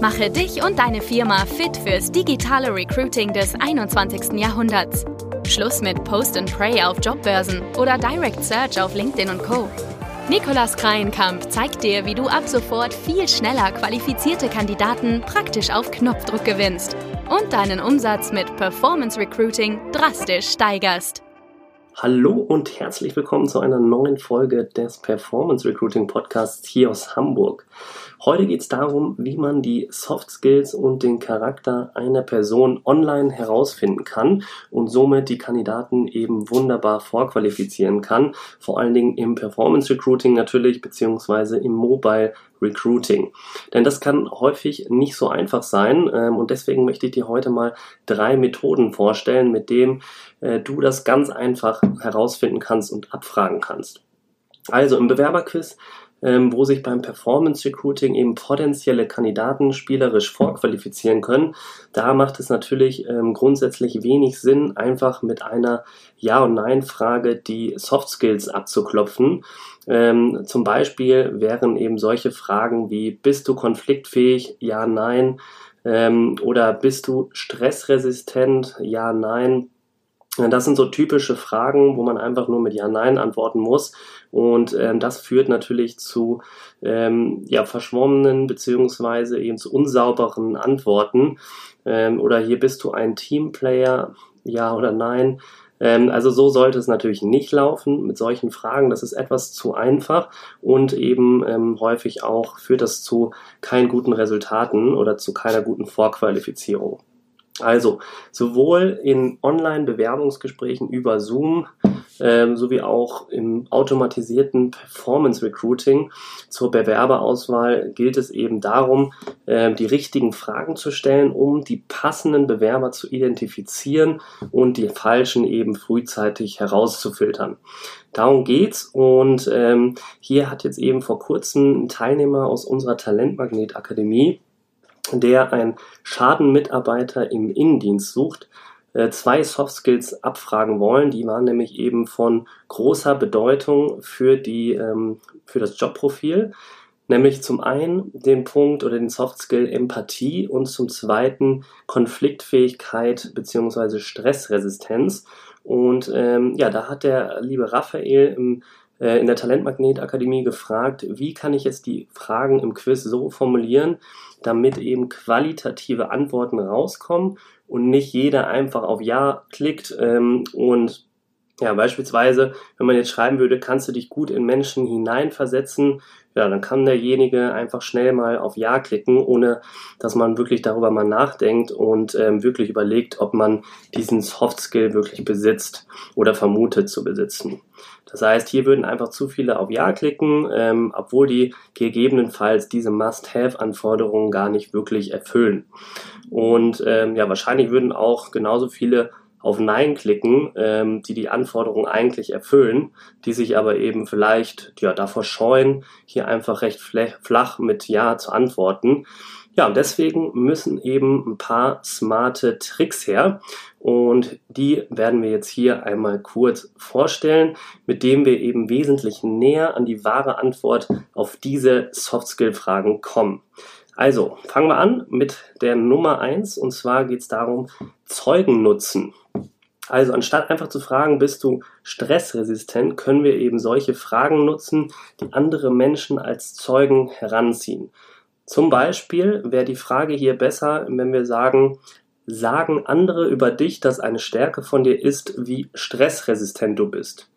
Mache dich und deine Firma fit fürs digitale Recruiting des 21. Jahrhunderts. Schluss mit Post and Pray auf Jobbörsen oder Direct Search auf LinkedIn und Co. Nikolas Kreienkamp zeigt dir, wie du ab sofort viel schneller qualifizierte Kandidaten praktisch auf Knopfdruck gewinnst und deinen Umsatz mit Performance Recruiting drastisch steigerst. Hallo und herzlich willkommen zu einer neuen Folge des Performance Recruiting Podcasts hier aus Hamburg. Heute geht es darum, wie man die Soft Skills und den Charakter einer Person online herausfinden kann und somit die Kandidaten eben wunderbar vorqualifizieren kann. Vor allen Dingen im Performance Recruiting natürlich, beziehungsweise im Mobile Recruiting. Denn das kann häufig nicht so einfach sein ähm, und deswegen möchte ich dir heute mal drei Methoden vorstellen, mit denen äh, du das ganz einfach herausfinden kannst und abfragen kannst. Also im Bewerberquiz ähm, wo sich beim Performance Recruiting eben potenzielle Kandidaten spielerisch vorqualifizieren können. Da macht es natürlich ähm, grundsätzlich wenig Sinn, einfach mit einer Ja- und Nein-Frage die Soft Skills abzuklopfen. Ähm, zum Beispiel wären eben solche Fragen wie, bist du konfliktfähig? Ja, nein. Ähm, oder bist du stressresistent? Ja, nein. Das sind so typische Fragen, wo man einfach nur mit Ja, Nein antworten muss. Und ähm, das führt natürlich zu ähm, ja, verschwommenen beziehungsweise eben zu unsauberen Antworten. Ähm, oder hier bist du ein Teamplayer, ja oder nein. Ähm, also so sollte es natürlich nicht laufen mit solchen Fragen. Das ist etwas zu einfach und eben ähm, häufig auch führt das zu keinen guten Resultaten oder zu keiner guten Vorqualifizierung. Also sowohl in Online-Bewerbungsgesprächen über Zoom ähm, sowie auch im automatisierten Performance Recruiting zur Bewerberauswahl gilt es eben darum, äh, die richtigen Fragen zu stellen, um die passenden Bewerber zu identifizieren und die falschen eben frühzeitig herauszufiltern. Darum geht's und ähm, hier hat jetzt eben vor kurzem ein Teilnehmer aus unserer Talentmagnet Akademie der ein Schadenmitarbeiter im Innendienst sucht, äh, zwei Soft Skills abfragen wollen. Die waren nämlich eben von großer Bedeutung für, die, ähm, für das Jobprofil. Nämlich zum einen den Punkt oder den Soft Skill Empathie und zum zweiten Konfliktfähigkeit beziehungsweise Stressresistenz. Und ähm, ja, da hat der liebe Raphael im in der Talentmagnet Akademie gefragt, wie kann ich jetzt die Fragen im Quiz so formulieren, damit eben qualitative Antworten rauskommen und nicht jeder einfach auf Ja klickt ähm, und ja, beispielsweise, wenn man jetzt schreiben würde, kannst du dich gut in Menschen hineinversetzen, ja, dann kann derjenige einfach schnell mal auf Ja klicken, ohne dass man wirklich darüber mal nachdenkt und ähm, wirklich überlegt, ob man diesen Soft Skill wirklich besitzt oder vermutet zu besitzen. Das heißt, hier würden einfach zu viele auf Ja klicken, ähm, obwohl die gegebenenfalls diese Must-Have-Anforderungen gar nicht wirklich erfüllen. Und ähm, ja, wahrscheinlich würden auch genauso viele auf Nein klicken, ähm, die die Anforderungen eigentlich erfüllen, die sich aber eben vielleicht ja, davor scheuen, hier einfach recht flach mit Ja zu antworten. Ja, und deswegen müssen eben ein paar smarte Tricks her. Und die werden wir jetzt hier einmal kurz vorstellen, mit dem wir eben wesentlich näher an die wahre Antwort auf diese Soft-Skill-Fragen kommen. Also, fangen wir an mit der Nummer eins und zwar geht es darum, Zeugen nutzen. Also anstatt einfach zu fragen, bist du stressresistent, können wir eben solche Fragen nutzen, die andere Menschen als Zeugen heranziehen. Zum Beispiel wäre die Frage hier besser, wenn wir sagen, sagen andere über dich, dass eine Stärke von dir ist, wie stressresistent du bist.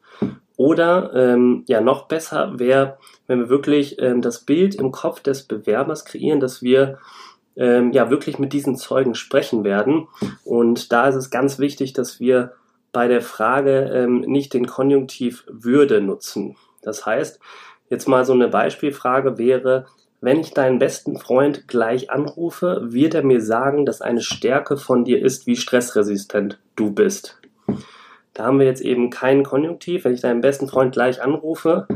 Oder ähm, ja, noch besser wäre, wenn wir wirklich ähm, das Bild im Kopf des Bewerbers kreieren, dass wir ähm, ja wirklich mit diesen Zeugen sprechen werden. Und da ist es ganz wichtig, dass wir bei der Frage ähm, nicht den Konjunktiv Würde nutzen. Das heißt, jetzt mal so eine Beispielfrage wäre, wenn ich deinen besten Freund gleich anrufe, wird er mir sagen, dass eine Stärke von dir ist, wie stressresistent du bist. Da haben wir jetzt eben keinen Konjunktiv. Wenn ich deinen besten Freund gleich anrufe,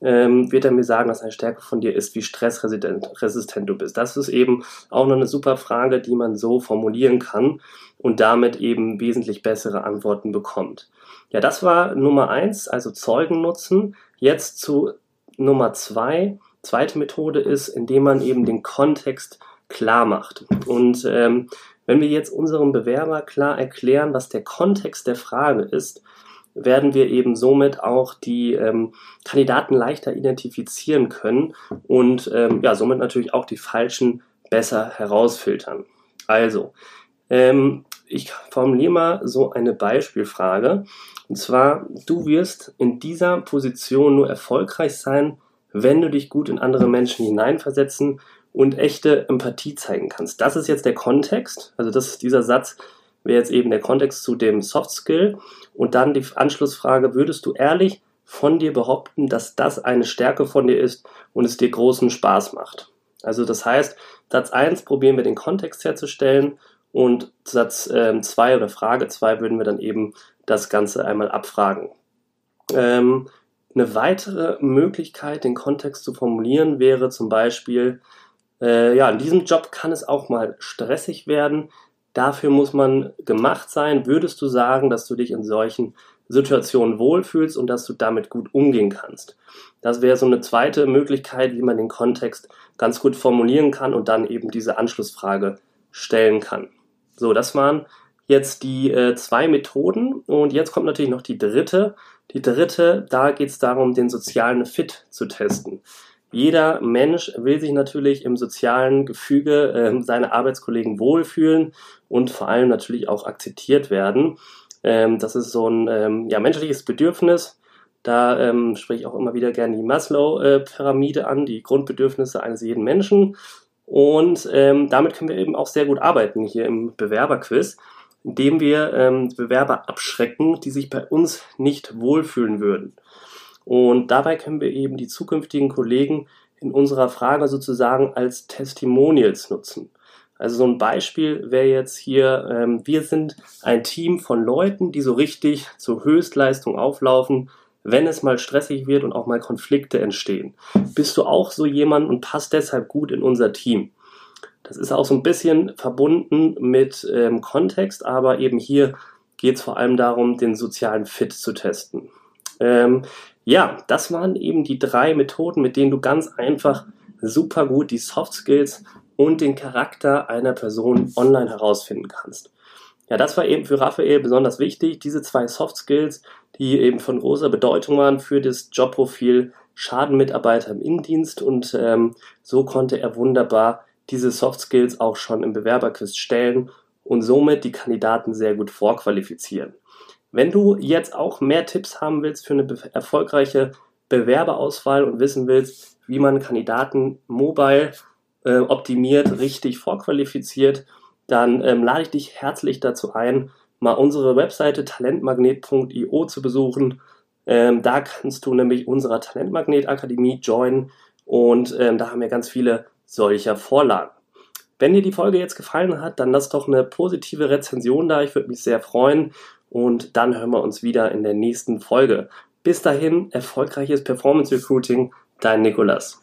ähm, wird er mir sagen, dass eine Stärke von dir ist, wie stressresistent du bist. Das ist eben auch noch eine super Frage, die man so formulieren kann und damit eben wesentlich bessere Antworten bekommt. Ja, das war Nummer eins, also Zeugen nutzen. Jetzt zu Nummer zwei Zweite Methode ist, indem man eben den Kontext klar macht. Und ähm, wenn wir jetzt unserem Bewerber klar erklären, was der Kontext der Frage ist, werden wir eben somit auch die ähm, Kandidaten leichter identifizieren können und ähm, ja, somit natürlich auch die falschen besser herausfiltern. Also, ähm, ich formuliere mal so eine Beispielfrage. Und zwar, du wirst in dieser Position nur erfolgreich sein, wenn du dich gut in andere Menschen hineinversetzen und echte Empathie zeigen kannst. Das ist jetzt der Kontext. Also das, dieser Satz wäre jetzt eben der Kontext zu dem Soft Skill. Und dann die Anschlussfrage, würdest du ehrlich von dir behaupten, dass das eine Stärke von dir ist und es dir großen Spaß macht? Also das heißt, Satz 1 probieren wir den Kontext herzustellen und Satz 2 ähm, oder Frage 2 würden wir dann eben das Ganze einmal abfragen. Ähm, eine weitere Möglichkeit, den Kontext zu formulieren, wäre zum Beispiel, äh, ja, in diesem Job kann es auch mal stressig werden. Dafür muss man gemacht sein. Würdest du sagen, dass du dich in solchen Situationen wohlfühlst und dass du damit gut umgehen kannst? Das wäre so eine zweite Möglichkeit, wie man den Kontext ganz gut formulieren kann und dann eben diese Anschlussfrage stellen kann. So, das waren jetzt die äh, zwei Methoden und jetzt kommt natürlich noch die dritte. Die dritte, da geht es darum, den sozialen Fit zu testen. Jeder Mensch will sich natürlich im sozialen Gefüge äh, seine Arbeitskollegen wohlfühlen und vor allem natürlich auch akzeptiert werden. Ähm, das ist so ein ähm, ja, menschliches Bedürfnis. Da ähm, spreche ich auch immer wieder gerne die Maslow-Pyramide an, die Grundbedürfnisse eines jeden Menschen. Und ähm, damit können wir eben auch sehr gut arbeiten hier im Bewerberquiz, indem wir ähm, Bewerber abschrecken, die sich bei uns nicht wohlfühlen würden. Und dabei können wir eben die zukünftigen Kollegen in unserer Frage sozusagen als Testimonials nutzen. Also so ein Beispiel wäre jetzt hier, ähm, wir sind ein Team von Leuten, die so richtig zur Höchstleistung auflaufen, wenn es mal stressig wird und auch mal Konflikte entstehen. Bist du auch so jemand und passt deshalb gut in unser Team? Das ist auch so ein bisschen verbunden mit ähm, Kontext, aber eben hier geht es vor allem darum, den sozialen Fit zu testen. Ähm, ja, das waren eben die drei Methoden, mit denen du ganz einfach super gut die Soft Skills und den Charakter einer Person online herausfinden kannst. Ja, das war eben für Raphael besonders wichtig, diese zwei Soft Skills, die eben von großer Bedeutung waren für das Jobprofil Schadenmitarbeiter im Innendienst und ähm, so konnte er wunderbar diese Soft Skills auch schon im Bewerberquiz stellen und somit die Kandidaten sehr gut vorqualifizieren. Wenn du jetzt auch mehr Tipps haben willst für eine erfolgreiche Bewerberauswahl und wissen willst, wie man Kandidaten mobile äh, optimiert, richtig vorqualifiziert, dann ähm, lade ich dich herzlich dazu ein, mal unsere Webseite talentmagnet.io zu besuchen. Ähm, da kannst du nämlich unserer Talentmagnet Akademie joinen und ähm, da haben wir ganz viele solcher Vorlagen. Wenn dir die Folge jetzt gefallen hat, dann lass doch eine positive Rezension da. Ich würde mich sehr freuen und dann hören wir uns wieder in der nächsten Folge. Bis dahin, erfolgreiches Performance Recruiting, dein Nikolas.